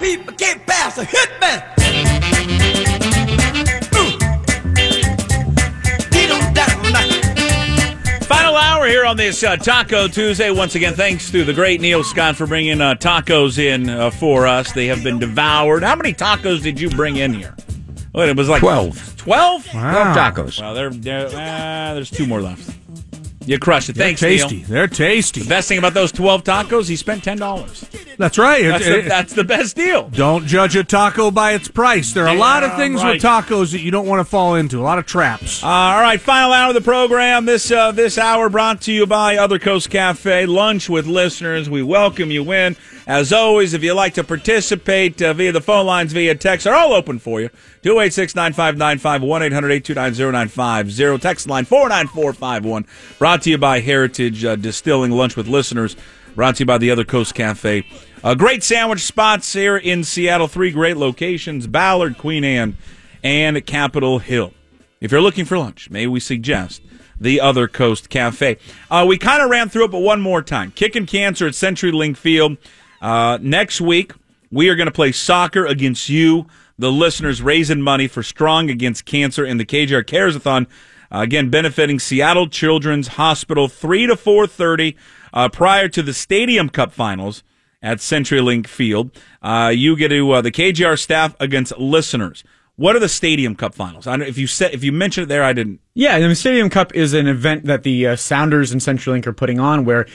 people can't pass a hit man. Final hour here on this uh, Taco Tuesday. Once again, thanks to the great Neil Scott for bringing uh, tacos in uh, for us. They have been devoured. How many tacos did you bring in here? Oh, it was like 12. 12? Twelve tacos. Well, there, there, uh, there's two more left. You crushed it. They're Thanks, tasty. Neil. They're tasty. The best thing about those 12 tacos, he spent $10. That's right. It- That's the, it- that's the best deal. don't judge a taco by its price. There are a lot of things right. with tacos that you don't want to fall into. A lot of traps. Uh, all right, final hour of the program. This uh, this hour brought to you by Other Coast Cafe. Lunch with listeners. We welcome you in. As always, if you'd like to participate uh, via the phone lines, via text, are all open for you. 286 9595 1 800 829 0950. Text line 49451. Brought to you by Heritage uh, Distilling. Lunch with listeners. Brought to you by the Other Coast Cafe. Uh, great sandwich spots here in Seattle. Three great locations Ballard, Queen Anne, and Capitol Hill. If you're looking for lunch, may we suggest the Other Coast Cafe. Uh, we kind of ran through it, but one more time. Kicking Cancer at CenturyLink Field. Uh, next week, we are going to play soccer against you, the listeners, raising money for Strong Against Cancer in the KJR Caresathon. Uh, again, benefiting Seattle Children's Hospital, 3 to 4.30 uh, prior to the Stadium Cup Finals at CenturyLink Field. Uh, you get to uh, the KJR staff against listeners. What are the Stadium Cup Finals? I don't, if you said if you mentioned it there, I didn't. Yeah, the Stadium Cup is an event that the uh, Sounders and CenturyLink are putting on where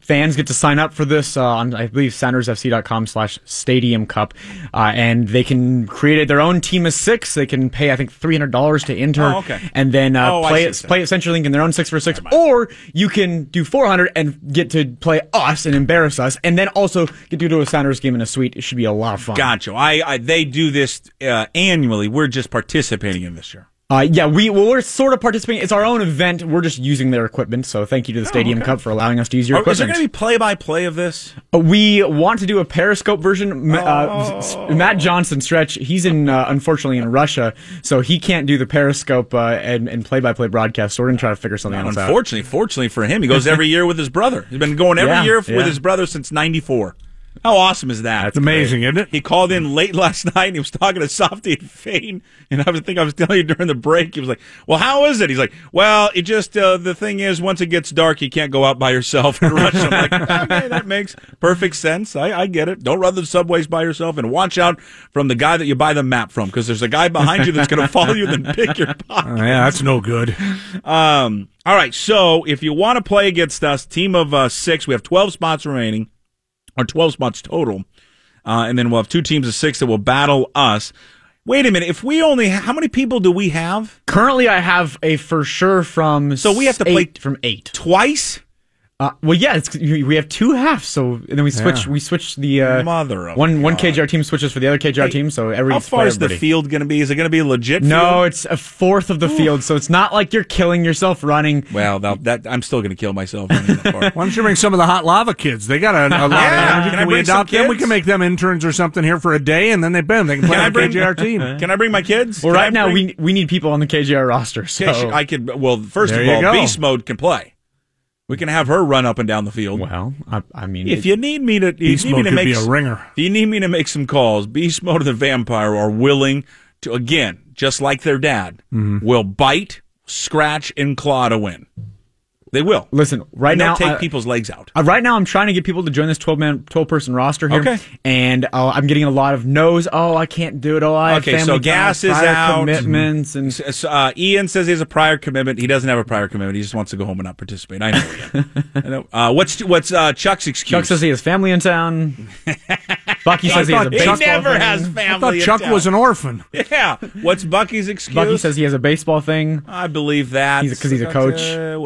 fans get to sign up for this uh, on, I believe, soundersfc.com slash Stadium Cup. Uh, and they can create their own team of six. They can pay, I think, $300 to enter. Oh, okay. And then uh, Oh, play, it, so. play at CenturyLink in their own six for six. Or you can do 400 and get to play us and embarrass us. And then also get to do a Sounders game in a suite. It should be a lot of fun. Gotcha. I, I they do this uh, annually. We're just participating in this year. Uh, yeah, we well, we're sort of participating. It's our own event. We're just using their equipment. So thank you to the Stadium Cup for allowing us to use your Oh, is there going to be play by play of this? Uh, We want to do a Periscope version. Ma- Uh, Matt Johnson, stretch. He's in uh, unfortunately in Russia, so he can't do the Periscope uh, and and play by play broadcast. So we're gonna try to figure something else out. Unfortunately, fortunately for him, he goes every year with his brother. He's been going every Yeah, year yeah. with his brother since '94. How awesome is that? It's amazing, isn't it? He called in late last night and he was talking to Softy and Fain. And I was think I was telling you during the break, he was like, Well, how is it? He's like, Well, it just uh, the thing is once it gets dark you can't go out by yourself and rush. I'm like, okay, that makes perfect sense. I, I get it. Don't run the subways by yourself and watch out from the guy that you buy the map from, because there's a guy behind you that's gonna follow you and then pick your pocket. Oh, yeah, that's no good. Um, all right, so if you want to play against us, team of uh, six, we have 12 spots remaining, or 12 spots total. Uh, and then we'll have two teams of six that will battle us. Wait a minute. If we only, how many people do we have? Currently, I have a for sure from So we have to s- play- from eight. Twice? Uh, well, yeah, it's, we have two halves. So and then we switch. Yeah. We switch the uh, Mother of one one KJR team switches for the other KJR Hey, team. So every How far is the field going to be? Is it going to be legit No, field? it's a fourth of the field, so it's not like you're killing yourself running. Well, that, that I'm still going to kill myself running that far. Why don't you bring some of the hot lava kids? They got a, a lot Yeah. of energy. Can I Can we adopt them? We can make them interns or something here for a day, and then they boom, they can play Can I on bring KJR team. Can I bring my kids? Well, Can I right now bring- we we need people on the KJR roster. So I could. Well, first There of all, go. Beast Mode can play. We can have her run up and down the field. well, I, I mean, If it- you need me to, Beast you need me mode to could make be a ringer. If you need me to make some calls, Beast Mode and the Vampire are willing to again, just like their dad, Mm-hmm. will bite, scratch, and claw to win. They will. listen, right And now, take I- people's legs out. Uh, right now, I'm trying to get people to join this 12 man, 12 person roster here. Okay. And uh, I'm getting a lot of no's. Oh, I can't do it. Oh, I have Okay, family so time, Gas is prior out. commitments and Uh, Ian says he has a prior commitment. He doesn't have a prior commitment. He just wants to go home and not participate. I know. Ian. I know. Uh, what's what's uh, Chuck's excuse? Chuck says he has family in town. Bucky says he has a thought he baseball never thing. has I family. thought in Chuck town. was an orphan. Yeah. What's Bucky's excuse? Bucky says he has a baseball thing. I believe that 'cause he's a coach. Uh,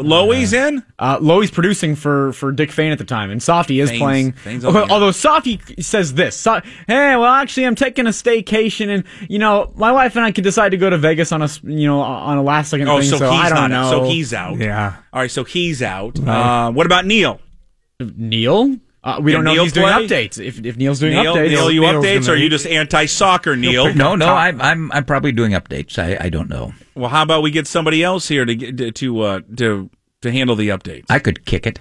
Loey's in. Uh, Loey's producing for, for Dick Fain at the time, and Softy is Fain's- playing. Fain's Okay, although Softy says this, so, "Hey, well, actually, I'm taking a staycation, and you know, my wife and I could decide to go to Vegas on a s- you know on a last second Oh, thing. so, So, he's I don't not. know. So he's out. Yeah. All right. So he's out. Uh, what about Neil? Neil. Uh, we Can don't know Neil if he's doing updates. If, if Neil's doing Neil, updates, Neil, you Neil's updates? Or are you just anti-soccer, Neil? No, no, I'm I'm I'm probably doing updates. I, I don't know. Well, how about we get somebody else here to get, to to uh, to to handle the updates? I could kick it.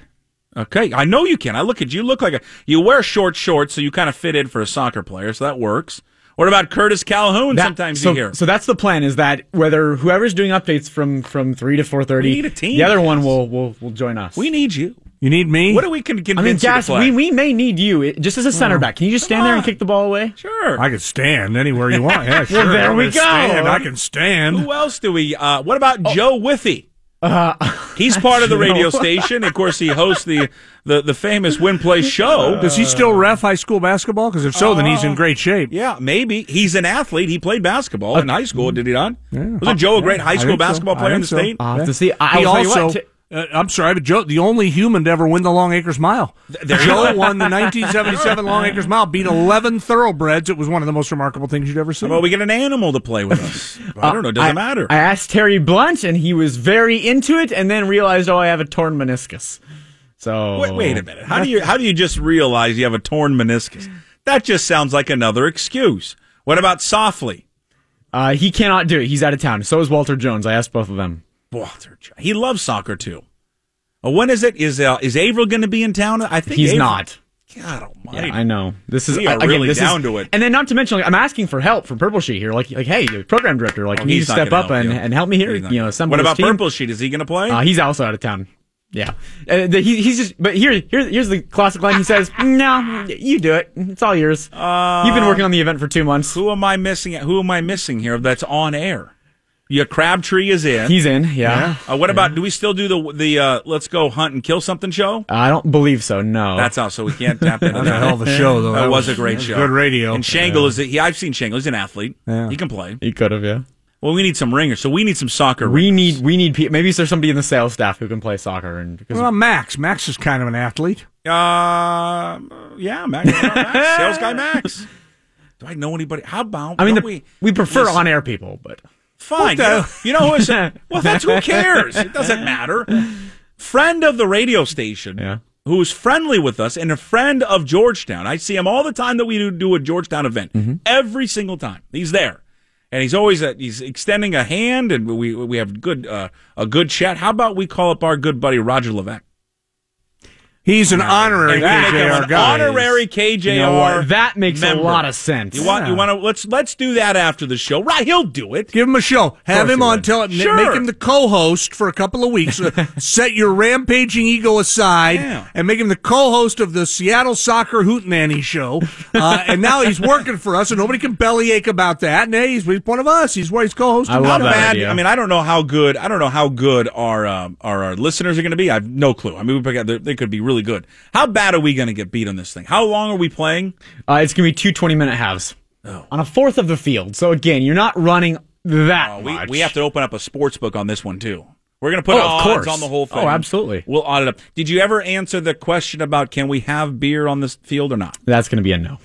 Okay, I know you can. I look at you. Look like a you wear short shorts, so you kind of fit in for a soccer player, so that works. What about Curtis Calhoun? That- sometimes so, you hear. So that's the plan: is that whether whoever's doing updates from from three to four We thirty, need a team, the other one will will will join us. we need you. You need me? What do we can convince I mean, you Gas, we, we may need you it- just as a center back. Can you just stand there and kick the ball away? sure. I can stand anywhere you want. Yeah, sure. there I'm we go. Stand. I can stand. Who else do we? Uh, what about Joe Withy? Uh, He's part of the radio Joe. station. Of course, he hosts the the, the famous Win Play show. Does he still ref high school basketball? Because if so, then he's in great shape. yeah, maybe he's an athlete. He played basketball in high school, did he not? Yeah. Wasn't Joe a great high school think so. basketball player in the so. state? I'll have to see. I, he I'll tell you also. what, t- uh, I'm sorry, but Joe, the only human to ever win the Longacres Mile. there you Joe won the 1977 Longacres Mile, beat 11 thoroughbreds. It was one of the most remarkable things you'd ever seen. Well, we get an animal to play with us. I don't know. It Doesn't I, matter. I asked Terry Blount, and he was very into it, and then realized, oh, I have a torn meniscus. So Wait, wait a minute. How do you how do you just realize you have a torn meniscus? That just sounds like another excuse. What about Softy? Uh, he cannot do it. He's out of town. So is Walter Jones. I asked both of them. J- he loves soccer too. Uh, when is it? Is uh, is Averill going to be in town? I think He's Averill- not. God Almighty! Yeah, I know. This is We are again, really this down is, to it. And then not to mention, like, I'm asking for help from Purple Sheet here. Like, like, hey, program director, like, Oh, you need to step up and, you. and help me here. He's You know, assemble What about team. Purple Sheet? Is he going to play? Uh, he's also out of town. Yeah, uh, the, he, he's just. But here, here, here's the classic line. He says, "No, you do it. It's all yours. You've been working on the event for two months. Who am I missing? Who am I missing here? That's on air. Yeah, Crabtree is in. He's in. Yeah, Uh, what about? Do we still do the the uh, Let's Go Hunt and Kill Something show? I don't believe so. No, That's out, so we can't tap into That was a hell of a show, though. That was a great that show. Good radio. And Shangle is. A, he, I've seen Shangle. He's an athlete. Yeah. He can play. he could have. Yeah, Well, we need some ringers, so we need some soccer. we ringers. need we need pe- maybe there's somebody in the sales staff who can play soccer and because What about Max? Max is kind of an athlete. Uh, yeah, Max, Max, sales guy Max. Do I know anybody? How about? I mean the, we, we, prefer listen, on air people, but Fine. You know, you know who's well? That's who cares. It doesn't matter. Friend of the radio station. Yeah. Who's friendly with us and a friend of Georgetown. I see him all the time that we do, do a Georgetown event. Mm-hmm. Every single time he's there, and he's always uh, he's extending a hand, and we we have good uh, a good chat. How about we call up our good buddy Roger Levesque? He's an honorary And we KJR an guy. honorary KJR. you know? That makes member. a lot of sense. You want you want to let's let's do that after the show. Right, he'll do it. Give him a show. Have him on. would. Tell him. Sure. Make him the co-host for a couple of weeks. Set your rampaging ego aside Yeah. and make him the co-host of the Seattle Soccer Hootenanny show. Uh, and now he's working for us, and nobody can bellyache about that. And hey, he's, he's one of us. He's where he's co-hosting. I love that bad? idea. I mean, I don't know how good. I don't know how good our um, our, our listeners are going to be. I have no clue. I mean, we pick they, they could be really good. How bad are we going to get beat on this thing? How long are we playing? Uh, it's gonna be two 20 minute halves on a fourth of the field. So again, you're not running that Oh, we we have to open up a sports book on this one too. We're going to put Oh, odds course. on the whole thing. Oh, absolutely. We'll audit up. Did you ever answer the question about can we have beer on this field or not? That's gonna be a no.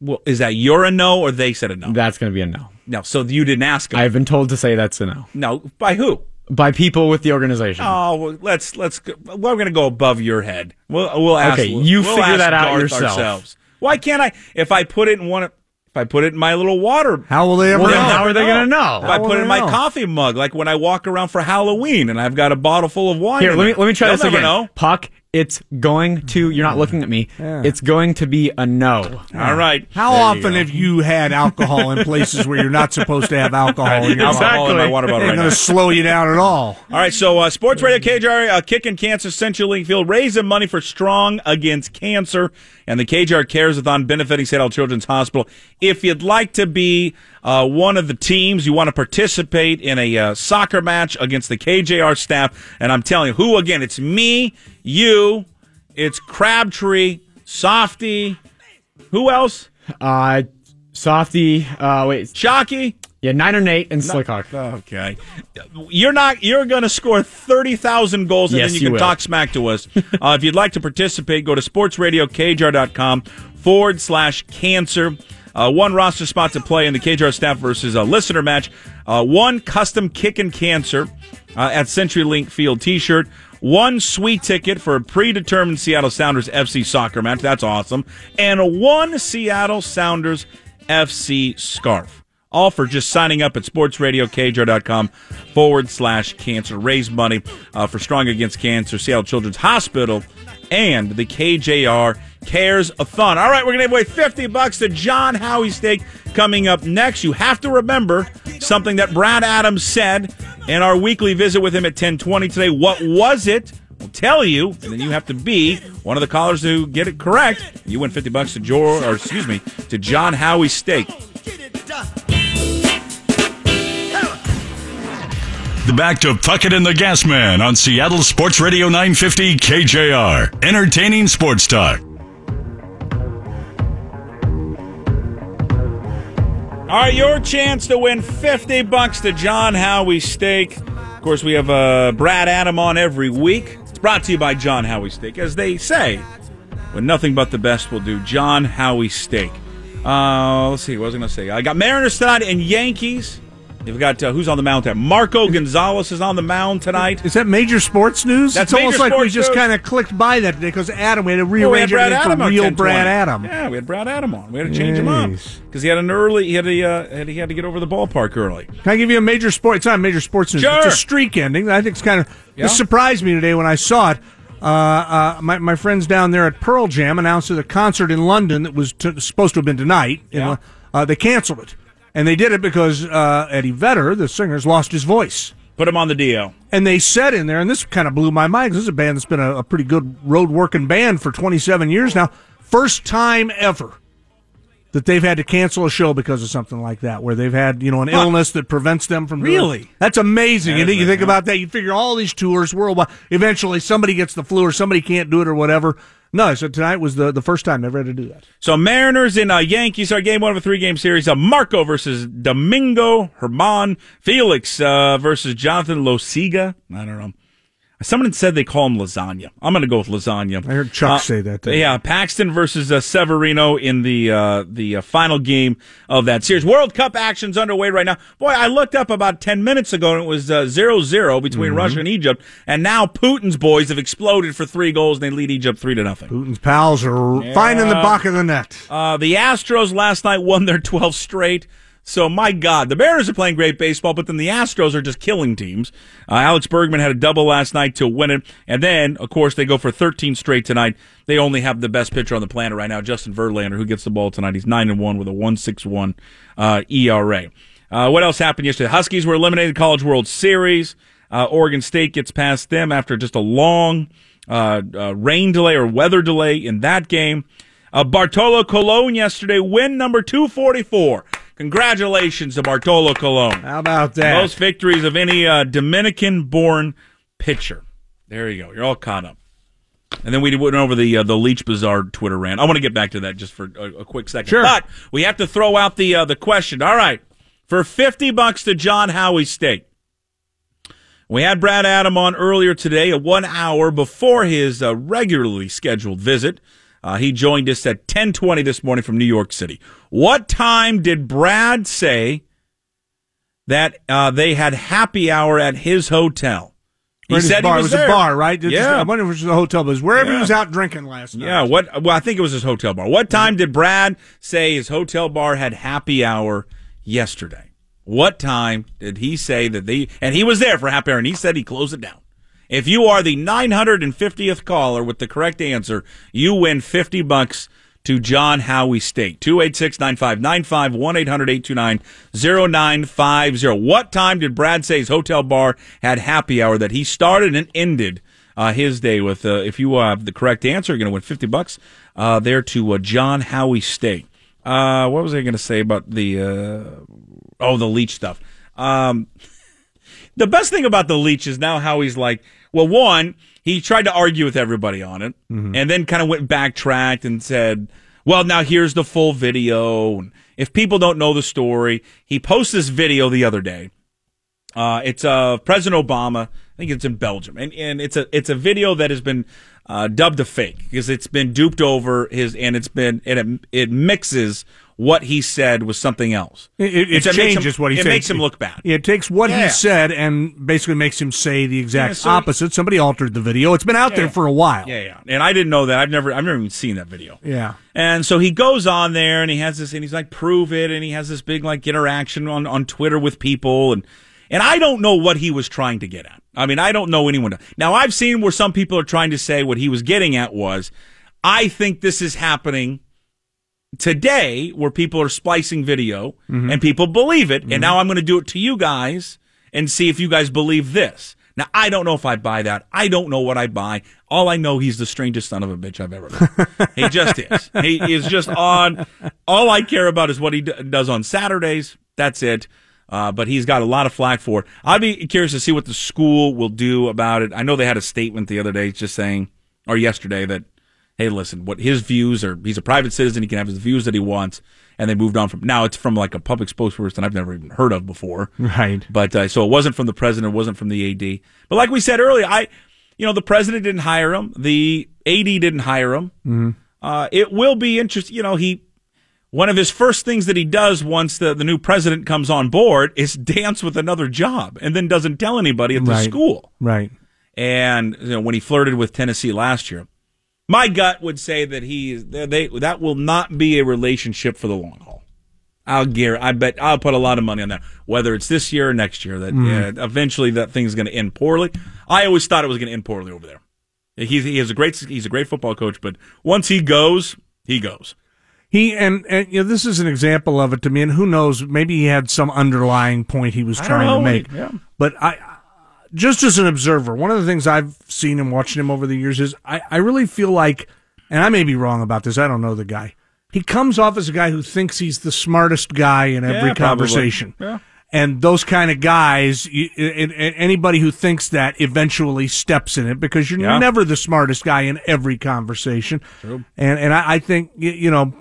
Well, is that you're a no or they said a no? That's gonna be a no. no, so you didn't ask them. I've been told to say that's a no no, by who? By people with the organization. Oh, well, let's let's. Go, we're going to go above your head. We'll we'll ask. Okay, you we'll figure that out Garth yourself. Ourselves. Why can't I? If I put it in one, of- if I put it in my little water, How will they ever Well, know? how are they gonna know? If I How will put it in my know? coffee mug, like when I walk around for Halloween and I've got a bottle full of wine. Here, let me there. let me try this never again. Know. Puck, it's going to. You're not looking at me. It's going to be a no. All right. How often have you had alcohol in places where you're not supposed to have alcohol in your Exactly. bottle? in my water bottle Ain't right going to slow you down at all. All right, so uh, Sports Radio KJR uh, kicking cancer CenturyLink Field, raising money for Strong Against Cancer, and the KJR Cares-a-thon benefiting Seattle Children's Hospital. If you'd like to be uh, one of the teams, you want to participate in a uh, soccer match against the KJR staff, and I'm telling you, who again? It's me, you, it's Crabtree, Softy, who else? Uh, Softy. Uh, wait. Shockey. Yeah, Niner Nate and Slickhawk. Okay, you're not. You're going to score thirty thousand goals, and Yes, then you you can will. talk smack to us. uh, if you'd like to participate, go to sportsradiokjr.com forward slash cancer. Uh, one roster spot to play in the KJR staff versus a listener match. Uh, one custom Kickin' Cancer uh, at CenturyLink Field T-shirt. One suite ticket for a predetermined Seattle Sounders FC soccer match. That's awesome. And one Seattle Sounders FC scarf. All for just signing up at sportsradiokjr.com forward slash cancer. Raise money uh, for Strong Against Cancer, Seattle Children's Hospital, and the KJR Cares a Thon. All right, we're going to give away 50 bucks to John Howie Steak coming up next. You have to remember something that Brad Adams said in our weekly visit with him at 1020 today. What was it? We'll tell you, and then you have to be one of the callers who get it correct. You win 50 bucks to Joe, or excuse me, to John Howie Steak. Get it done. The back to Puckett and the Gasman on Seattle Sports Radio 950 KJR. Entertaining sports talk. All right, your chance to win 50 bucks to John Howie Steak. Of course, we have uh, Brad Adam on every week. It's brought to you by John Howie Steak. As they say, when nothing but the best will do, John Howie Steak. Uh, let's see, what was I going to say? I got Mariners tonight and Yankees. You've got uh, who's on the mound tonight? Marco Gonzalez is on the mound tonight. Is that major sports news? That's it's almost like we just kind of clicked by that today because Adam, we had to Well, we rearrange had Brad Adam for real Brad Adam. Yeah, we had Brad Adam on. We had to change him up because he had an early. He had to. Uh, he had to get over the ballpark early. Can I give you a major sport? It's not major sports news. Sure. It's a streak ending. I think it's kind of. Yeah. This surprised me today when I saw it. Uh, uh, my, my friends down there at Pearl Jam announced that a concert in London that was t- supposed to have been tonight. Yeah. know, uh, they canceled it, and they did it because uh, Eddie Vedder, the singer, has lost his voice. Put him on the DL. And they said in there, and this kind of blew my mind. 'cause This is a band that's been a, a pretty good road working band for 27 years now. First time ever that they've had to cancel a show because of something like that, where they've had you know an illness that prevents them from doing- Really? That's amazing. That and you think about that, you figure all these tours worldwide. Eventually, somebody gets the flu or somebody can't do it or whatever. No, so tonight was the, the first time ever had to do that. So Mariners and uh, Yankees are game one of a three game series. Uh, Marco versus Domingo German. Felix uh, versus Jonathan Loaisiga. I don't know. Someone said they call him lasagna. I'm going to go with lasagna. I heard Chuck Uh, say that. today. Yeah, Paxton versus uh, Severino in the uh, the uh, final game of that series. World Cup action's underway right now. Boy, I looked up about 10 minutes ago and it was uh, 0-0 between Mm-hmm. Russia and Egypt, and now Putin's boys have exploded for three goals and they lead Egypt 3 to nothing. Putin's pals are finding the back of the net. Uh, the Astros last night won their 12th straight. So, my God, the Mariners are playing great baseball, but then the Astros are just killing teams. Uh, Alex Bregman had a double last night to win it. And then, of course, they go for 13 straight tonight. They only have the best pitcher on the planet right now, Justin Verlander, who gets the ball tonight. He's 9 and 1 with a 161 uh, ERA. Uh, what else happened yesterday? The Huskies were eliminated College World Series. Uh, Oregon State gets past them after just a long uh, uh, rain delay or weather delay in that game. Bartolo Colon yesterday, win number 244. Congratulations to Bartolo Colon. How about that? Most victories of any uh, Dominican born pitcher. There you go. You're all caught up. And then we went over the uh, the Leach Bizarre Twitter rant. I want to get back to that just for a, a quick second. Sure. But we have to throw out the uh, the question. All right. For 50 bucks to John Howie Steak. We had Brad Adam on earlier today, one hour before his uh, regularly scheduled visit. Uh, he joined us at 10:20 this morning from New York City. What time did Brad say that uh, they had happy hour at his hotel? He Or said bar. he it was was there. a bar, right? Yeah. just- I wonder if it was a hotel, but it was wherever Yeah. he was out drinking last night. Yeah, what? Well, I think it was his hotel bar. What time did Brad say his hotel bar had happy hour yesterday? What time did he say that they? And he was there for happy hour, and he said he closed it down. If you are the 950th caller with the correct answer, you win 50 bucks to John Howie Steak. 286-9595, 1-800-829-0950. What time did Brad say his hotel bar had happy hour that he started and ended uh, his day with? Uh, if you have the correct answer, you're going to win 50 bucks uh, there to uh, John Howie Steak. Uh, what was I going to say about the, uh, oh, the Leach stuff? Um, the best thing about the Leach is now how he's like, well, one, he tried to argue with everybody on it, and then kind of went backtracked and said, well, now here's the full video. And if people don't know the story, he posted this video the other day. Uh, it's uh, President Obama. I think it's in Belgium, and and it's a it's a video that has been uh, dubbed a fake because it's been duped over his, and it's been and it, it mixes what he said was something else. It, it, it So changes him- what he said. it said. makes him look bad. It takes what Yeah. he said and basically makes him say the exact Yeah, so- opposite. Somebody altered the video. It's been out Yeah, there for a while. Yeah, yeah. And I didn't know that. I've never, I've never even seen that video. Yeah. And so he goes on there and he has this, and he's like, prove it. And he has this big like interaction on, on Twitter with people. And, and I don't know what he was trying to get at. I mean, I don't know anyone. Now I've seen where some people are trying to say what he was getting at was, I think this is happening today where people are splicing video and people believe it. And now I'm going to do it to you guys and see if you guys believe this. Now, I don't know if I buy that. I don't know what I buy. All I know, he's the strangest son of a bitch I've ever met. he just is. He is just on. All I care about is what he d- does on Saturdays. That's it. Uh, but he's got a lot of flack for it. I'd be curious to see what the school will do about it. I know they had a statement the other day just saying, or yesterday, that hey, listen, what his views are, he's a private citizen, he can have his views that he wants, and they moved on from. Now it's from like a public spokesperson I've never even heard of before, Right. But uh, so it wasn't from the president, it wasn't from the AD. But like we said earlier, I, you know, the president didn't hire him, the AD didn't hire him. Uh, it will be interesting. You know, he one of his first things that he does once the, the new president comes on board is dance with another job, and then doesn't tell anybody at the Right. school Right. and you know, when he flirted with Tennessee last year. My gut would say that he is they, that will not be a relationship for the long haul. I'll gear. I bet I'll put a lot of money on that. Whether it's this year or next year, that Mm. uh, eventually that thing's going to end poorly. I always thought it was going to end poorly over there. He's he is a great he's a great football coach, but once he goes, he goes. He and, and you know this is an example of it to me, and who knows? Maybe he had some underlying point he was trying to make. Yeah. But I, just as an observer, one of the things I've seen and watching him over the years is I, I really feel like, and I may be wrong about this. I don't know the guy. He comes off as a guy who thinks he's the smartest guy in every Yeah, conversation. Yeah. And those kind of guys, y- and, and anybody who thinks that eventually steps in it because you're Yeah. never the smartest guy in every conversation. True. And and I, I think you know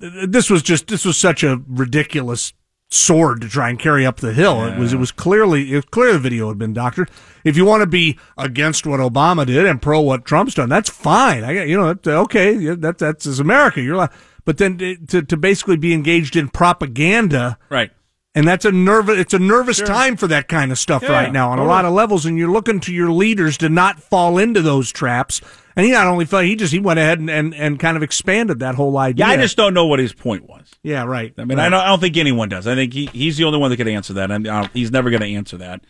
this was just this was such a ridiculous sword to try and carry up the hill. It was it was clearly it was clear the video had been doctored. If you want to be against what Obama did and pro what Trump's done, that's fine. I got you know okay, that that's is America. You're like, but then eh, to to basically be engaged in propaganda. Right. And that's a nervous. It's a nervous time for that kind of stuff Yeah, right now on a lot of levels. And you're looking to your leaders to not fall into those traps. And he not only fell, he just he went ahead and, and, and kind of expanded that whole idea. Yeah, I just don't know what his point was. yeah, right. I mean, I don't, I don't think anyone does. I think he, he's the only one that could answer that, and uh, he's never going to answer that.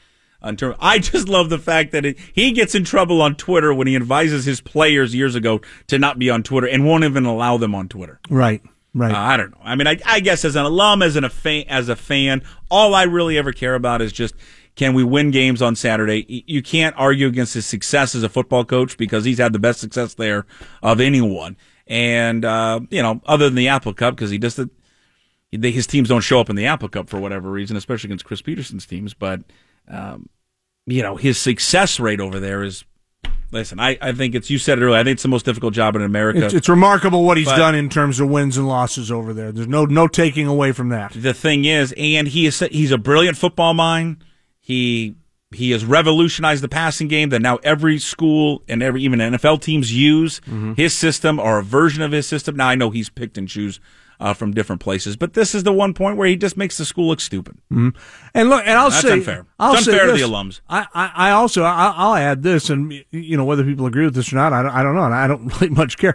Term, I just love the fact that it, he gets in trouble on Twitter when he advises his players years ago to not be on Twitter and won't even allow them on Twitter. right, right. Uh, I don't know. I mean, I, I guess as an alum, as an, a fan, as a fan, all I really ever care about is just can we win games on Saturday? You can't argue against his success as a football coach because he's had the best success there of anyone. And uh, you know, other than the Apple Cup, because he just his teams don't show up in the Apple Cup for whatever reason, especially against Chris Petersen's teams. But um, you know, his success rate over there is. Listen, I, I think it's you said it earlier. I think it's the most difficult job in America. it's, it's remarkable what he's But- done in terms of wins and losses over there. There's no no taking away from that. the thing is, and he is he's a brilliant football mind. He he has revolutionized the passing game that now every school and every even NFL teams use mm-hmm. his system or a version of his system. Now I know he's picked and choose uh, from different places, but this is the one point where he just makes the school look stupid. And look, and I'll That's say, unfair. I'll It's say unfair to the alums. I, I, I also, I, I'll add this, and you know whether people agree with this or not, I don't, I don't know, and I don't really much care.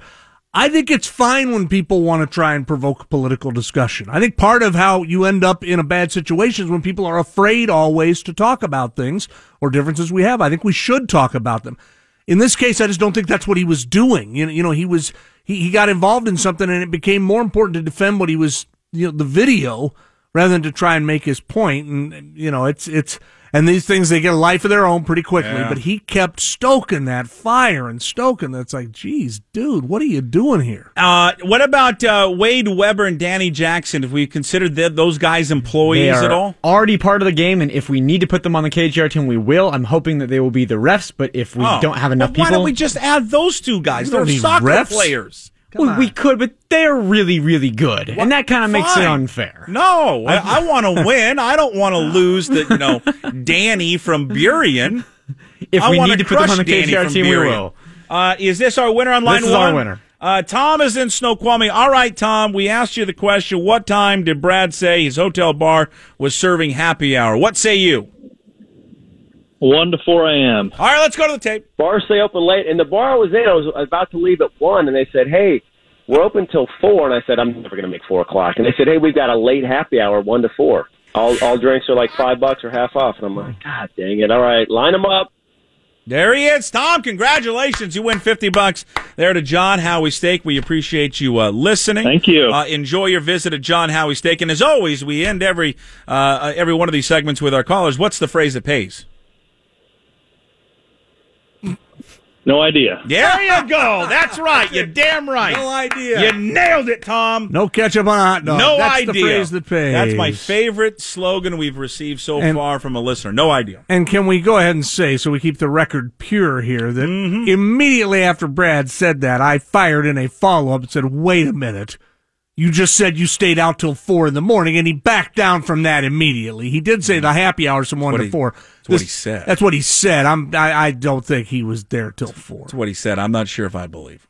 I think it's fine when people want to try and provoke political discussion. I think part of how you end up in a bad situation is when people are afraid always to talk about things or differences we have. I think we should talk about them. In this case, I just don't think that's what he was doing. You know, you know, he was he, he got involved in something, and it became more important to defend what he was, you know, the video rather than to try and make his point. And you know, it's it's and these things they get a life of their own pretty quickly. Yeah. But he kept stoking that fire and stoking. That's like, geez, dude, what are you doing here? Uh, what about uh, Wade Weber and Danny Jackson? If we considered th- those guys They employees are at all? already part of the game, and if we need to put them on the KJR team, we will. I'm hoping that they will be the refs, but if we Oh. don't have enough Well, Why people, don't we just add those two guys? They're don't soccer refs. players. Well, we could, but they're really, really good, and that kind of makes it unfair. No, I, I want to win. I don't want to lose. the you know Danny from Burien. If I we need to put them on the Danny team, we Burien. will. Uh, is this our winner on line This is one? our winner. Uh, Tom is in Snoqualmie. All right, Tom, we asked you the question what time did Brad say his hotel bar was serving happy hour? What say you? 1 to 4 a.m. All right, let's go to the tape. Bars stay open late, and the bar I was in, I was about to leave at 1, and they said, hey, we're open till 4, and I said, I'm never going to make 4 o'clock. And they said, hey, we've got a late happy hour, 1 to 4. All, all drinks are like 5 bucks or half off. And I'm like, God dang it. All right, line them up. There he is, Tom. Congratulations. You win 50 bucks there to John Howie Steak. We appreciate you uh, listening. Thank you. Uh, enjoy your visit at John Howie Steak. And as always, we end every uh, every one of these segments with our callers. What's the phrase that pays? No idea. There you go. That's right. You're damn right. No idea. You nailed it, Tom. No ketchup on a hot dog. No That's idea. the phrase that pays. That's my favorite slogan we've received so And- far from a listener. No idea. And can we go ahead and say, so we keep the record pure here, that Mm-hmm. immediately after Brad said that, I fired in a follow up and said, wait a minute. You just said you stayed out till four in the morning, and he backed down from that immediately. He did say the happy hours from one to he- four. that's what he said. That's what he said. I'm. I, I don't think he was there till four. That's what he said. I'm not sure if I believe.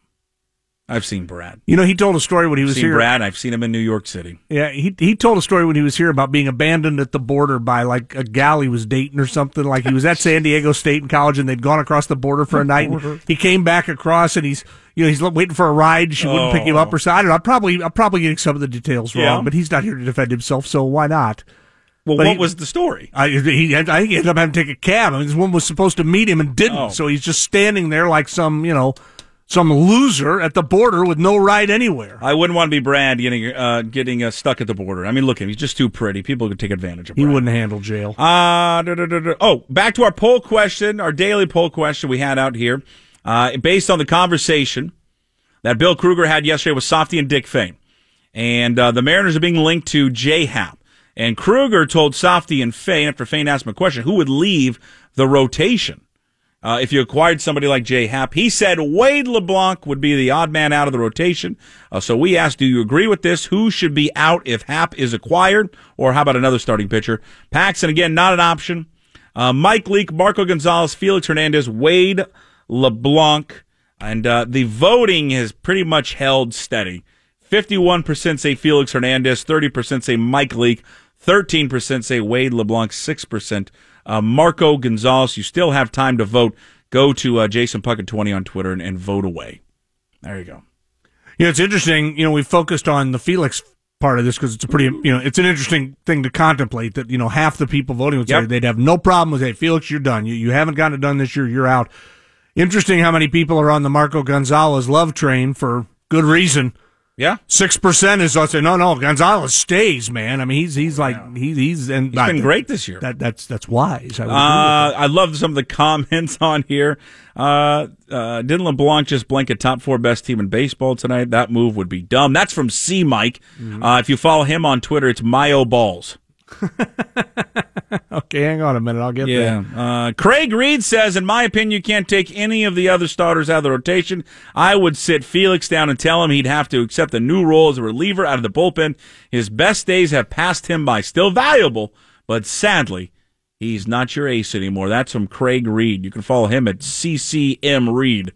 I've seen Brad. You know, he told a story when he was seen here. Brad. I've seen him in New York City. Yeah, he he told a story when he was here about being abandoned at the border by like a gal he was dating or something. Like he was at San Diego State in college and they'd gone across the border for a night. He came back across and he's you know he's waiting for a ride. She wouldn't pick him up or oh. something. I don't know. I'm probably I'm probably getting some of the details wrong, Yeah. but he's not here to defend himself, so why not? Well, But what he- was the story? I, he, I think he ended up having to take a cab. I mean, this woman was supposed to meet him and didn't, Oh. so he's just standing there like some, you know, some loser at the border with no ride anywhere. I wouldn't want to be Brad getting uh, getting uh, stuck at the border. I mean, look at him; he's just too pretty. People could take advantage of. Him. He wouldn't handle jail. Uh, da, da, da. Oh, back to our poll question, our daily poll question we had out here, uh, based on the conversation that Bill Krueger had yesterday with Softy and Dick Fain. And uh, the Mariners are being linked to J Happ. And Krueger told Softy and Fain, after Fain asked him a question, who would leave the rotation uh, if you acquired somebody like Jay Happ. He said Wade LeBlanc would be the odd man out of the rotation. Uh, so we asked, do you agree with this? Who should be out if Happ is acquired? Or how about another starting pitcher? Paxton, again, not an option. Uh, Mike Leake, Marco Gonzalez, Felix Hernandez, Wade LeBlanc. And uh, the voting has pretty much held steady. 51% say Felix Hernandez, 30% say Mike Leake, 13% say Wade LeBlanc, 6% uh, Marco Gonzalez. You still have time to vote. Go to uh, Jason Puckett 20 on Twitter and, and vote away. There you go. Yeah, it's interesting. You know, we focused on the Felix part of this because it's a pretty, you know, it's an interesting thing to contemplate that, you know, half the people voting would say Yep. they'd have no problem with, hey, Felix, you're done. You, you haven't gotten it done this year. You're out. Interesting how many people are on the Marco Gonzalez love train for good reason. Yeah. Six percent is us saying, no, no, Gonzalez stays, man. I mean, he's he's like he, he's and He's been great this year. That that's that's wise. I would Uh. I love some of the comments on here. Uh, uh, didn't LeBlanc just blanket top four best team in baseball tonight? That move would be dumb. That's from C Mike. Mm-hmm. Uh, if you follow him on Twitter, it's Mayo Balls. Okay, hang on a minute. I'll get there. Uh, Craig Reed says, in my opinion, you can't take any of the other starters out of the rotation. I would sit Felix down and tell him he'd have to accept a new role as a reliever out of the bullpen. His best days have passed him by. Still valuable, but sadly, he's not your ace anymore. That's from Craig Reed. You can follow him at CCM Reed.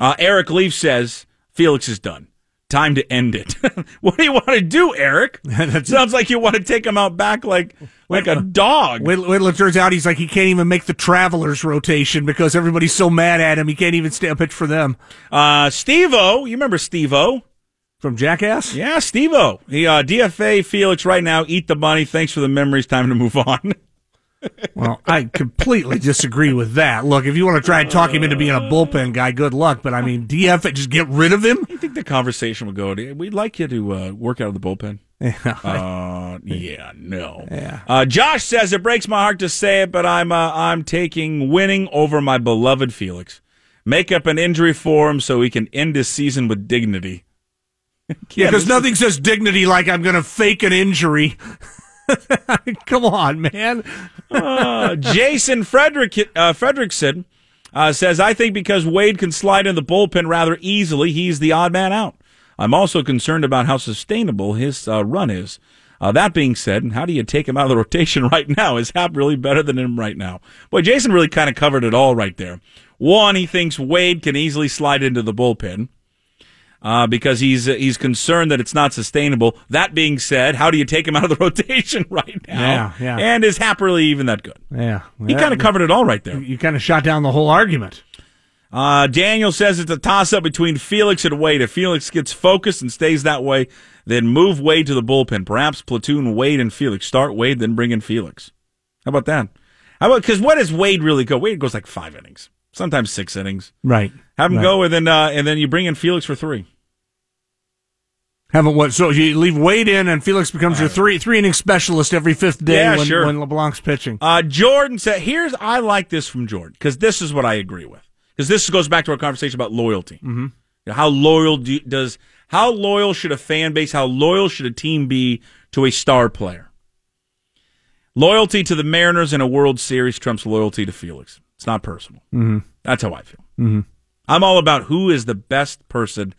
Uh, Eric Leaf says, Felix is done. Time to end it. what do you want to do, Eric? that Sounds like you want to take him out back like like a dog. Wait, wait it turns out he's like he can't even make the Travelers rotation because everybody's so mad at him. He can't even stay a pitch for them. Uh, Steve-O, you remember Steve-O? From Jackass? Yeah, Steve-O. He, uh, DFA Felix right now, eat the money. Thanks for the memories. Time to move on. Well, I completely disagree with that. Look, if you want to try and talk him into being a bullpen guy, good luck. But I mean, DF, just get rid of him. I think the conversation would go, we'd like you to uh, work out of the bullpen. Uh, yeah, no. Yeah. Uh, Josh says it breaks my heart to say it, but I'm uh, I'm taking winning over my beloved Felix. Make up an injury for him so he can end his season with dignity. Yeah, because nothing says dignity like I'm going to fake an injury. Come on, man. Jason Frederick uh, Frederickson uh, says, "I think because Wade can slide in the bullpen rather easily, he's the odd man out. I'm also concerned about how sustainable his uh, run is. Uh, that being said, how do you take him out of the rotation right now? Is Happ really better than him right now? Boy, Jason really kind of covered it all right there. One, he thinks Wade can easily slide into the bullpen. Uh, because he's uh, he's concerned that it's not sustainable. That being said, how do you take him out of the rotation right now? Yeah, yeah. And is Happ really even that good? Yeah, He kind of covered it all right there. You kind of shot down the whole argument. Uh, Daniel says it's a toss up between Felix and Wade. If Felix gets focused and stays that way, then move Wade to the bullpen. Perhaps platoon Wade and Felix. Start Wade, then bring in Felix. How about that? How about because what does Wade really go? Wade goes like five innings, sometimes six innings. Right. Have him Right. go, and then uh, and then you bring in Felix for three. Haven't what? So you leave Wade in, and Felix becomes your three three inning specialist every fifth day Yeah, when, sure. when LeBlanc's pitching. Uh, Jordan said, "Here's I like this from Jordan because this is what I agree with because this goes back to our conversation about loyalty. Mm-hmm. How loyal do, does how loyal should a fan base? How loyal should a team be to a star player? Loyalty to the Mariners in a World Series trumps loyalty to Felix. It's not personal. Mm-hmm. That's how I feel. Mm-hmm. I'm all about who is the best person."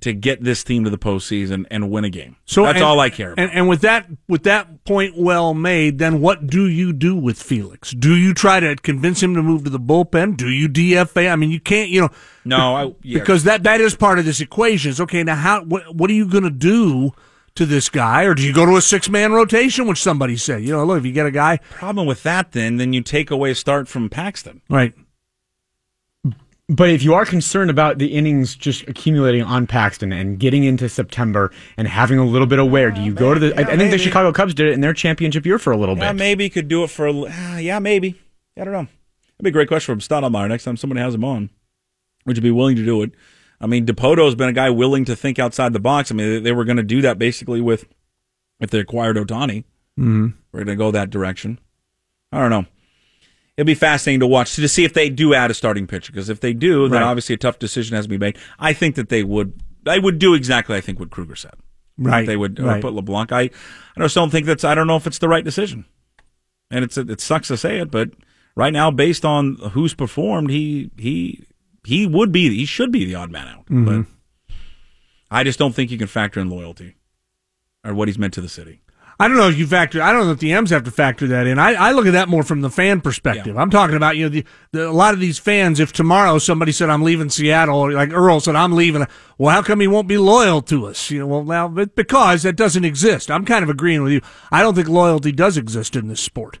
To get this team to the postseason and win a game, so that's and- all I care about. And, and with that with that point well made, then what do you do with Felix? Do you try to convince him to move to the bullpen? Do you DFA? I mean, you can't, you know, no, I, yeah. because that that is part of this equation. It's okay. Now, how what what are you going to do to this guy, or do you go to a six man rotation, which somebody said? You know, look, if you get a guy, problem with that, then then you take away a start from Paxton. right? But if you are concerned about the innings just accumulating on Paxton and getting into September and having a little bit of wear, do you go to the? I, I think maybe. the Chicago Cubs did it in their championship year for a little Yeah, bit. maybe could do it for. a l- Uh, yeah, maybe. I don't know. That'd be a great question from Stoudemire next time somebody has him on. Would you be willing to do it? I mean, Dipoto has been a guy willing to think outside the box. I mean, they, they were going to do that basically with if they acquired Ohtani. Mm-hmm. We're going to go that direction. I don't know. It'll be fascinating to watch to see if they do add a starting pitcher. Because if they do, then Right. obviously a tough decision has to be made. I think that they would. They would do exactly. I think what Krueger said. Right. They would uh, right. put LeBlanc. I, I just don't think that's. I don't know if it's the right decision. And it's it sucks to say it, but right now, based on who's performed, he he he would be he should be the odd man out. Mm-hmm. But I just don't think you can factor in loyalty or what he's meant to the city. I don't know if you factor. I don't know if the M's have to factor that in. I, I look at that more from the fan perspective. I'm talking about you know the, the a lot of these fans. If tomorrow somebody said I'm leaving Seattle, or like Earl said I'm leaving, well, how come he won't be loyal to us? You know, well now because that doesn't exist. I'm kind of agreeing with you. I don't think loyalty does exist in this sport.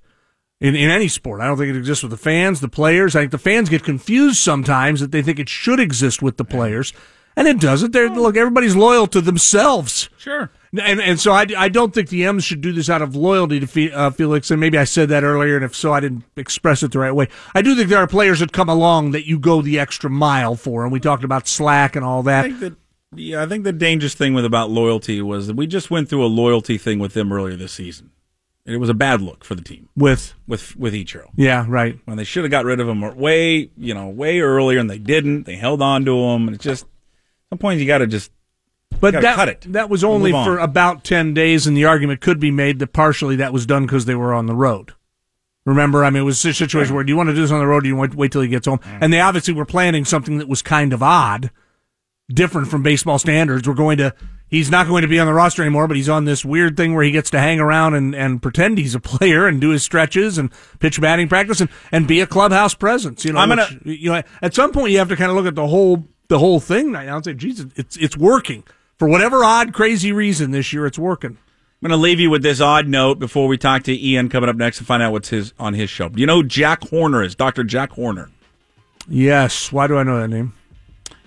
In, in any sport, I don't think it exists with the fans, the players. I think the fans get confused sometimes that they think it should exist with the players, and it doesn't. They're, look, everybody's loyal to themselves. Sure. And and so I, I don't think the M's should do this out of loyalty to Fe- uh, Felix. And maybe I said that earlier, and if so, I didn't express it the right way. I do think there are players that come along that you go the extra mile for, and we talked about slack and all I that. think that yeah, I think the dangerous thing with about loyalty was that we just went through a loyalty thing with them earlier this season. And it was a bad look for the team With with with Ichiro. yeah, right. when they should have got rid of him way, you know, way earlier, and they didn't. They held on to him, and it's just at some point you got to just But that that was only on. for about ten days, and the argument could be made that partially that was done because they were on the road. Remember, I mean, it was a situation where do you want to do this on the road? Or do you want to wait till he gets home? Mm. And they obviously were planning something that was kind of odd, different from baseball standards. We're going to. He's not going to be on the roster anymore, but he's on this weird thing where he gets to hang around and, and pretend he's a player and do his stretches and pitch batting practice and, and be a clubhouse presence. You know, I'm gonna- which, you know, at some point you have to kind of look at the whole the whole thing right now and say, Jesus, it's it's working for whatever odd, crazy reason this year. It's working. I'm going to leave you with this odd note before we talk to Ian coming up next and find out what's his on his show. Do you know who Jack Horner is? Dr. Jack Horner. Yes. Why do I know that name?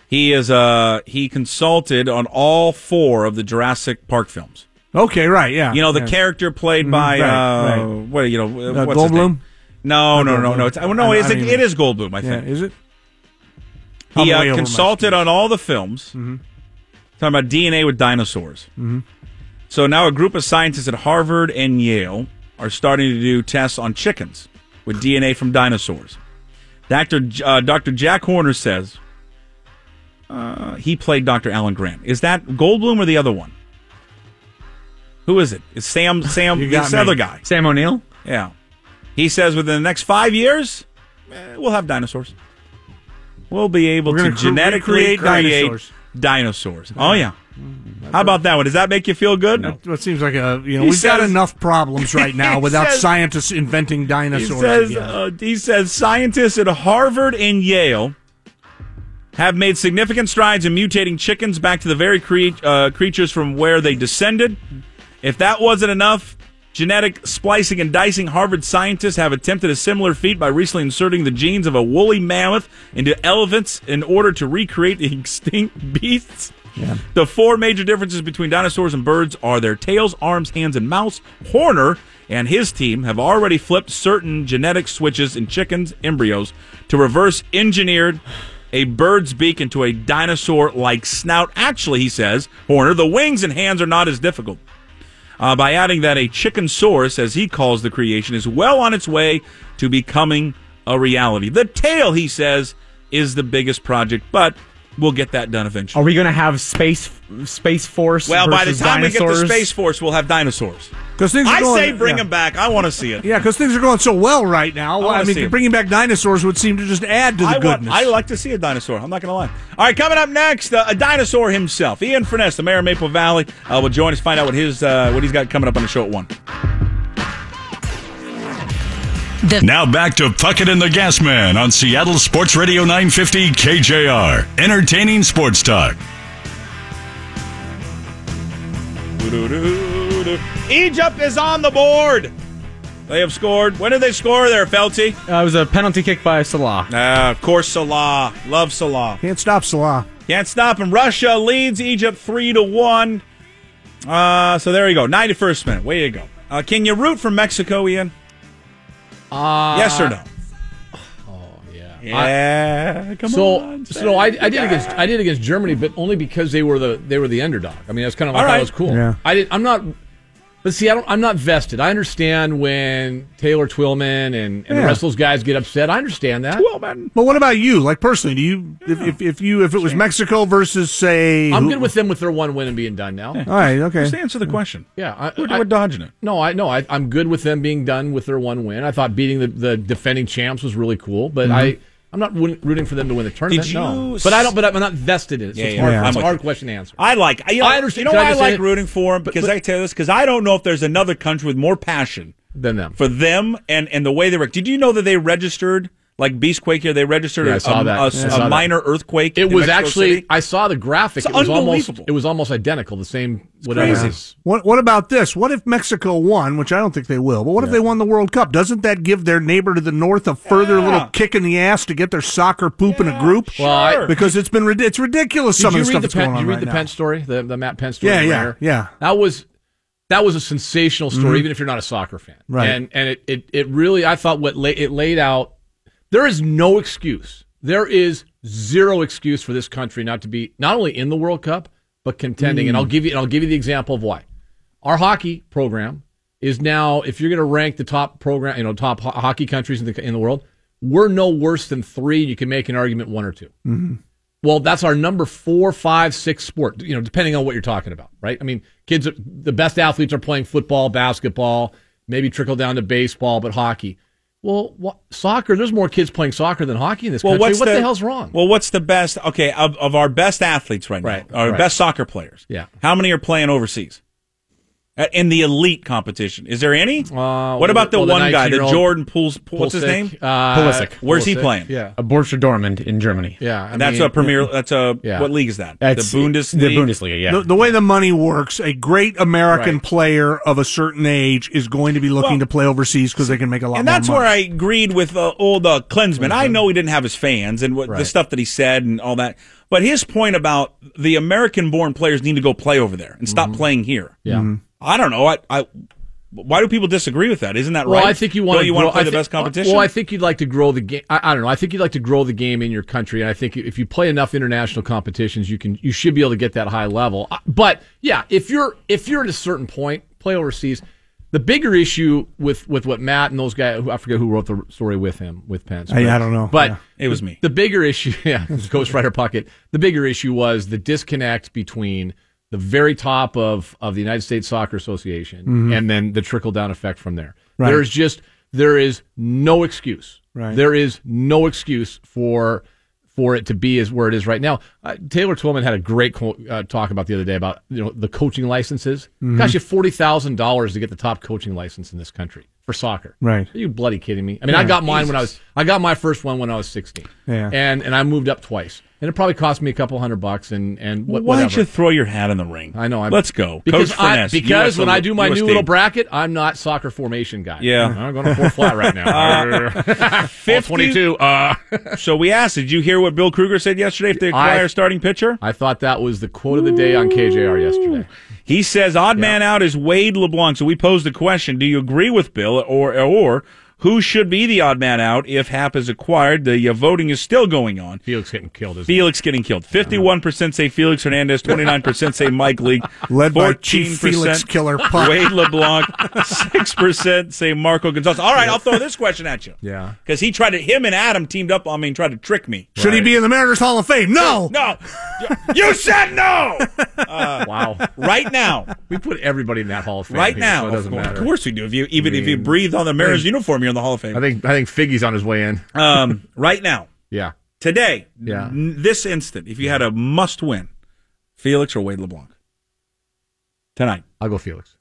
He is uh he consulted on all four of the Jurassic Park films. Okay, right. Yeah. You know the yeah. character played by right, uh right. what you know Uh, what's Goldblum? No, no, no, Goldblum. no. It's, oh, no, I- it is, I it is Goldblum. I Yeah. think Is it? he uh, consulted on all the films. Mm-hmm. Talking about DNA with dinosaurs. Mm-hmm. So now a group of scientists at Harvard and Yale are starting to do tests on chickens with DNA from dinosaurs. Dr. Uh, Dr. Jack Horner says uh, he played Dr. Alan Grant. Is that Goldblum or the other one? Who is it? It's Sam. Sam. This me. other guy. Sam O'Neill. Yeah. He says within the next five years, eh, we'll have dinosaurs. We'll be able We're to genetically create dinosaurs. Dinosaurs. Oh yeah. How about that one? Does that make you feel good? That what seems like a you know He we've got enough problems right now without says- scientists inventing He dinosaurs. says again. uh, he says scientists at Harvard and Yale have made significant strides in mutating chickens back to the very cre- uh, creatures from where they descended. If that wasn't enough, genetic splicing and dicing Harvard scientists have attempted a similar feat by recently inserting the genes of a woolly mammoth into elephants in order to recreate the extinct beasts. The four major differences between dinosaurs and birds are their tails, arms, hands, and mouths. Horner and his team have already flipped certain genetic switches in chickens' embryos to reverse engineered a bird's beak into a dinosaur like snout. Actually, he says, Horner, the wings and hands are not as difficult. Uh, by adding that a chickenosaurus, as he calls the creation, is well on its way to becoming a reality. The tail, he says, is the biggest project, but we'll get that done eventually. Are we going to have space space force? Well, by the versus time we get to Space Force, we'll have dinosaurs. Because things are I going, say bring yeah. them back. I want to see it. Yeah, because things are going so well right now. wanna I, see bringing back dinosaurs would seem to just add to the I, want, goodness. I like to see a dinosaur. I'm not going to lie. All right, coming up next, uh, a dinosaur himself, Ian Furness, the mayor of Maple Valley, uh, will join us. Find out what his uh, what he's got coming up on the show at one. Now back to Puckett and the Gas Man on Seattle Sports Radio 950 KJR. Entertaining sports talk. Egypt is on the board. They have scored. When did they score there, Felty? Uh, it was a penalty kick by Salah. Uh, of course, Salah. Love Salah. Can't stop Salah. Can't stop him. Russia leads Egypt three to one. Uh, so there you go. Ninety first minute. Way to go. Uh, can you root for Mexico, Ian? Uh, yes or no? Oh yeah. Yeah. come So, on. so I, I did against I did against Germany, but only because they were the they were the underdog. I mean, that's kind of like All thought right. it was cool. Yeah. I did. I'm not. But see, I don't, I'm not vested. I understand when Taylor Twellman and, and the rest of those guys get upset. I understand that. Well, man. But what about you? Like personally, do you if, if, if you if it was Mexico versus say I'm who- good with them with their one win and being done now. All right, okay. Just answer the question. Yeah, I, We're, I- we're dodging it. No, I no, I, I'm good with them being done with their one win. I thought beating the, the defending champs was really cool, but mm-hmm. I I'm not rooting for them to win the tournament. Did no. you but I don't. But I'm not vested in it. So Yeah, it's yeah, hard, yeah. it's a hard question to answer. I like. You know, I understand. You know I I like it? rooting for them because but- I tell you this because I don't know if there's another country with more passion than them. for them and and the way they were. Did you know that they registered like Beastquake here? They registered Yeah, I a, saw a- that. a- Yeah, I a saw that. minor earthquake. It in was Mexico actually. City. I saw the graphic. It's it was almost. unbelievable. It was almost identical. The same. Whatever. crazy. it is. What what about this? What if Mexico won, which I don't think they will, but what if they won the World Cup? Doesn't that give their neighbor to the north a further Yeah. little kick in the ass to get their soccer poop in a group? Well, Sure. because it's been it's ridiculous Did some of the stuff the that's going Pentz? on Did you read right the now. Pentz story? The the Matt Pentz story. Yeah, yeah, Ringer? yeah. That was that was a sensational story, mm-hmm. even if you're not a soccer fan. Right. And and it it, it really I thought what la- it laid out. There is no excuse. There is zero excuse for this country not to be not only in the World Cup but contending. And hmm. I'll give you and I'll give you the example of why. Our hockey program is now, if you're going to rank the top program, you know, top ho- hockey countries in the in the world, we're no worse than three. You can make an argument one or 2 mm-hmm. well, that's our number four, five, six sport, you know, depending on what you're talking about, right? I mean, kids, are, the best athletes are playing football, basketball, maybe trickle down to baseball, but hockey. Well, what, soccer, there's more kids playing soccer than hockey in this Well, country. what's what the, hell's wrong? Well, what's the best? Okay, of, of our best athletes right now, our right. best soccer players. Yeah. How many are playing overseas? Uh, In the elite competition, is there any? Uh, what about the well, the one guy, the Jordan Pools? What's his name? Uh, Pulisic. Where's he playing? Yeah. A Borussia Dortmund in Germany. Yeah. I And that's mean, a premier. That's a Yeah. what league is that? That's the Bundesliga. The Bundesliga, yeah. The, the way the money works, a great American Right. player of a certain age is going to be looking Well, to play overseas because they can make a lot of money. and more that's money. where I agreed with uh, old uh, Klinsmann. I know he didn't have his fans and what the stuff that he said and all that, but his point about the American-born players need to go play over there and stop playing here. Yeah. I don't know. I, I why do people disagree with that? Isn't that right? Well, right? I think you want Don't to you grow, want to play I the best competition. Well, I think you'd like to grow the game. I, I don't know. I think you'd like to grow the game in your country, and I think if you play enough international competitions, you can you should be able to get that high level. Uh, But yeah, if you're if you're at a certain point, play overseas. The bigger issue with with what Matt and those guys, who I forget who wrote the story with him with Pentz. I- but- I don't know. but Yeah. It was me. The bigger issue, yeah, Ghostwriter Pocket. The bigger issue was the disconnect between the very top of, of the United States Soccer Association and then the trickle down effect from there. Mm-hmm. Right. There's just there is no excuse. Right. There is no excuse for for it to be as where it is right now. Uh, Taylor Twellman had a great co- uh, talk about the other day about you know the coaching licenses. Mm-hmm. Gosh, you have forty thousand dollars to get the top coaching license in this country for soccer. Right. Are you bloody kidding me? I mean, I got mine when I was I got my first one when I was sixteen. Yeah. And and I moved up twice. And it probably cost me a couple hundred bucks. And and what, Why whatever. don't you throw your hat in the ring? I know. I'm, Let's go, because Coach I, Furness, because US when I do my US new team. little bracket, I'm not soccer formation guy. Yeah. I'm going to four flat right now. 50 22. Uh, So we asked, did you hear what Bill Krueger said yesterday if they acquire I- a starting pitcher? I thought that was the quote of the day on KJR yesterday. He says odd man out is Wade LeBlanc. So we posed the question: Do you agree with Bill, or or who should be the odd man out if Happ is acquired? The uh, voting is still going on. Felix getting killed. Isn't Felix getting killed. Fifty-one percent say Felix Hernandez. Twenty-nine percent say Mike Leake. Led by Chief Felix Killer Puck. Wade LeBlanc. Six percent say Marco Gonzalez. All right, I'll throw this question at you. Yeah. because he tried to. Him and Adam teamed up on me and tried to trick me. Should he be in the Mariners Hall of Fame? No. No, you said no. Wow. Right now, We put everybody in that Hall of Fame. right here, now. so it doesn't of, matter. of course we do. If you even if you breathe on the Mariners uniform, you're in the Hall of Fame. I think I think Figgy's on his way in. Um, right now, Yeah. today, Yeah. n- this instant, if you had a must win, Felix or Wade LeBlanc tonight. I'll go Felix.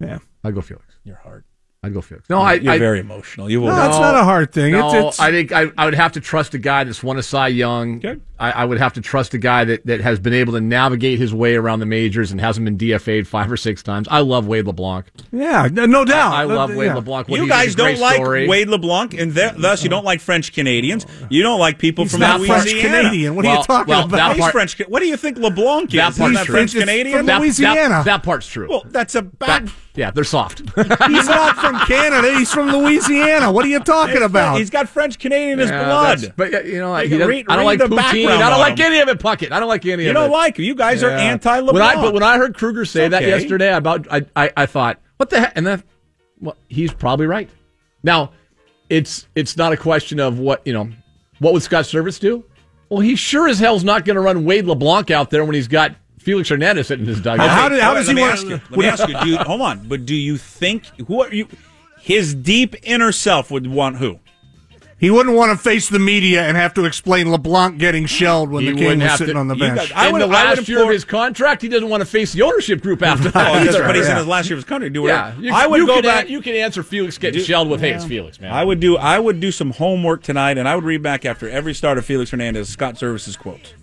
Yeah. I'll go Felix. Your heart. I'd go Felix. No, I, You're I very emotional. You will. No, it's not a hard thing. No, It's- it's- I think I, I would have to trust a guy that's won a Cy Young. Okay. I, I would have to trust a guy that, that has been able to navigate his way around the majors and hasn't been DFA'd five or six times. I love Wade LeBlanc. Yeah, no no doubt. I, I love Wade Yeah. LeBlanc. What you he did is guys don't like story. Wade LeBlanc, and th- thus you don't like French Canadians. You don't like people He's from not Louisiana. French Canadian. What are you talking well, about? that He's part- French. What do you think LeBlanc is? That He's part's not. French Canadian. from That- Louisiana. That, that part's true. well, that's a bad. That- yeah, they're soft. He's not from Canada. He's from Louisiana. What are you talking about? He's got French Canadian in his Yeah, blood. But you know, Like, he read- I don't like the poutine. background I don't like any of it. Puckett. I don't like any You of it. You don't like. You guys are anti When I but when I heard Krueger say that okay. yesterday about I, I I thought what the heck and then well he's probably right. Now it's it's not a question of what you know what would Scott Servais do? Well, he sure as hell's not going to run Wade LeBlanc out there when he's got Felix Hernandez sitting in his dugout. How did- how Wait, does let he me want- ask you? Let me ask you. Do you, hold on, but do you think who are you? His deep inner self would want who? He wouldn't want to face the media and have to explain LeBlanc getting shelled when He the king was sitting to- on the you bench. guys- I in would- the I would last year of his contract, he doesn't want to face the ownership group after that. Oh, either. but he's in his last year of his contract. Do yeah, you, I would you go can back. an- you can answer Felix getting Do- shelled with, hey, it's Felix, man. I would do. I would do some homework tonight, and I would read back after every start of Felix Hernandez Scott Servais's quote.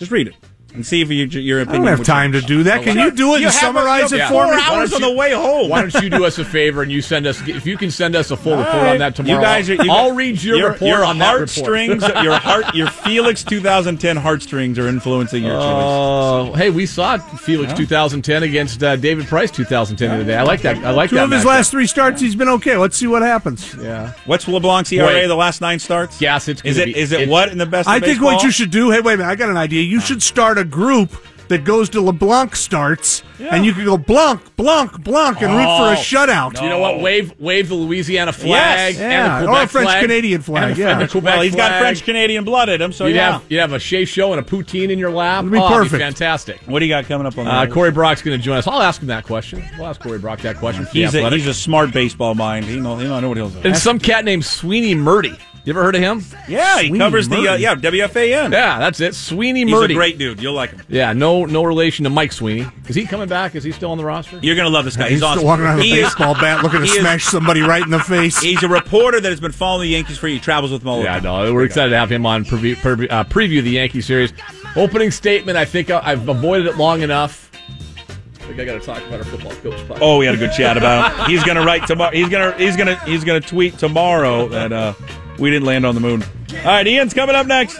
Just read it and see if you, your I opinion. don't have would time to do that. Can you do it You and summarize you it have for four me? hours on the way home. Why don't you do us a favor and you send us if you can send us a full report right. on that tomorrow? You guys are. You I'll got- read your, report your on that report. your heart. Your Felix 2010 heartstrings are influencing your choice. Oh, hey, we saw Felix 2010 against uh, David Price 2010 the other day. I like that. I like Two that. of his matchup. last three starts, he's been okay. Let's see what happens. Yeah. What's LeBlanc's ERA Wait. the last nine starts? Yes, it's is gonna it be- is it what in the best? I think what you should do. Hey, wait a minute. I got an idea. You should start a group that goes to LeBlanc starts, and you can go Blanc, Blanc, Blanc, and root for a Oh, shutout. You know what? Wave wave the Louisiana flag Yes. and Yeah, the or a French flag, Canadian flag, and yeah. and Quebec Well, he's got. French Canadian blood in him, so You'd yeah. have you'd have a Shea show and a poutine in your lap. It'd be oh, it'd perfect. fantastic. what do you got coming up on? Uh, Corey Brock's going to join us. I'll ask him that question. We'll ask Corey Brock that question. He's a, he's a smart baseball mind. He know he know, know what he'll do. and some cat named Sweeny Murti. You ever heard of him? Yeah, he Sweeny covers the uh, yeah WFAN. Yeah, that's it. Sweeny He's Murti. a great dude. You'll like him. Yeah, no no relation to Mike Sweeney. Is he coming back? Is he still on the roster? You're gonna love this guy. He's He's, awesome. still walking around with a He is- baseball bat looking to he is- smash somebody right in the face. He's a reporter that has been following the Yankees for. He travels with them all the Yeah, time. no, we're excited to have him on preview, preview, uh, preview the Yankee series. Opening statement. I think I- I've avoided it long enough. I think I got to talk about our football coach. Puck. Oh, we had a good chat about him. He's gonna write tomorrow. He's gonna he's gonna he's gonna tweet tomorrow that uh, we didn't land on the moon. All right, Ian's coming up next.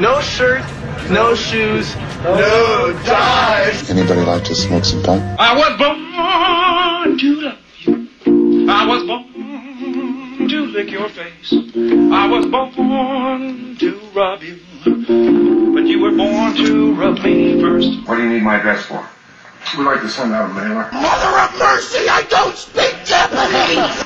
No shirt, no shoes, no ties. Anybody like to smoke some pot? I was born to love you. I was born to lick your face. I was born to rub you. But you were born to rub me first. What do you need my address for? We'd like to send out a mailer. Mother of mercy, I don't speak Japanese!